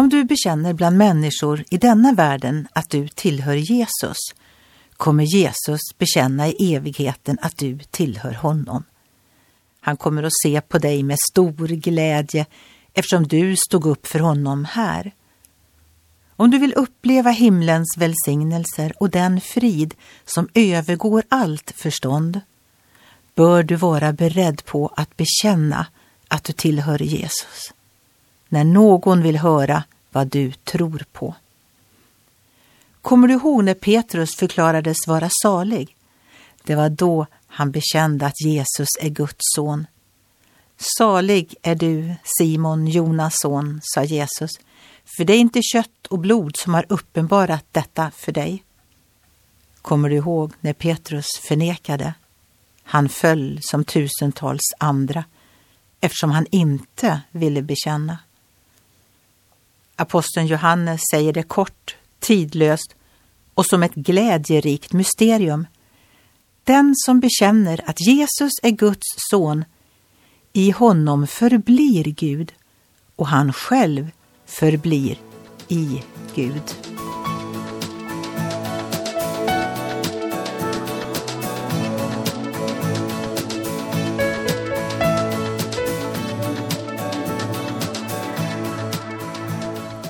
Om du bekänner bland människor i denna världen att du tillhör Jesus kommer Jesus bekänna i evigheten att du tillhör honom. Han kommer att se på dig med stor glädje eftersom du stod upp för honom här. Om du vill uppleva himlens välsignelser och den frid som övergår allt förstånd bör du vara beredd på att bekänna att du tillhör Jesus när någon vill höra vad du tror på. Kommer du ihåg när Petrus förklarades vara salig? Det var då han bekände att Jesus är Guds son. Salig är du, Simon, Jonas son, sa Jesus, för det är inte kött och blod som har uppenbarat detta för dig. Kommer du ihåg när Petrus förnekade? Han föll som tusentals andra eftersom han inte ville bekänna. Aposteln Johannes säger det kort, tidlöst och som ett glädjerikt mysterium. Den som bekänner att Jesus är Guds son, i honom förblir Gud och han själv förblir i Gud.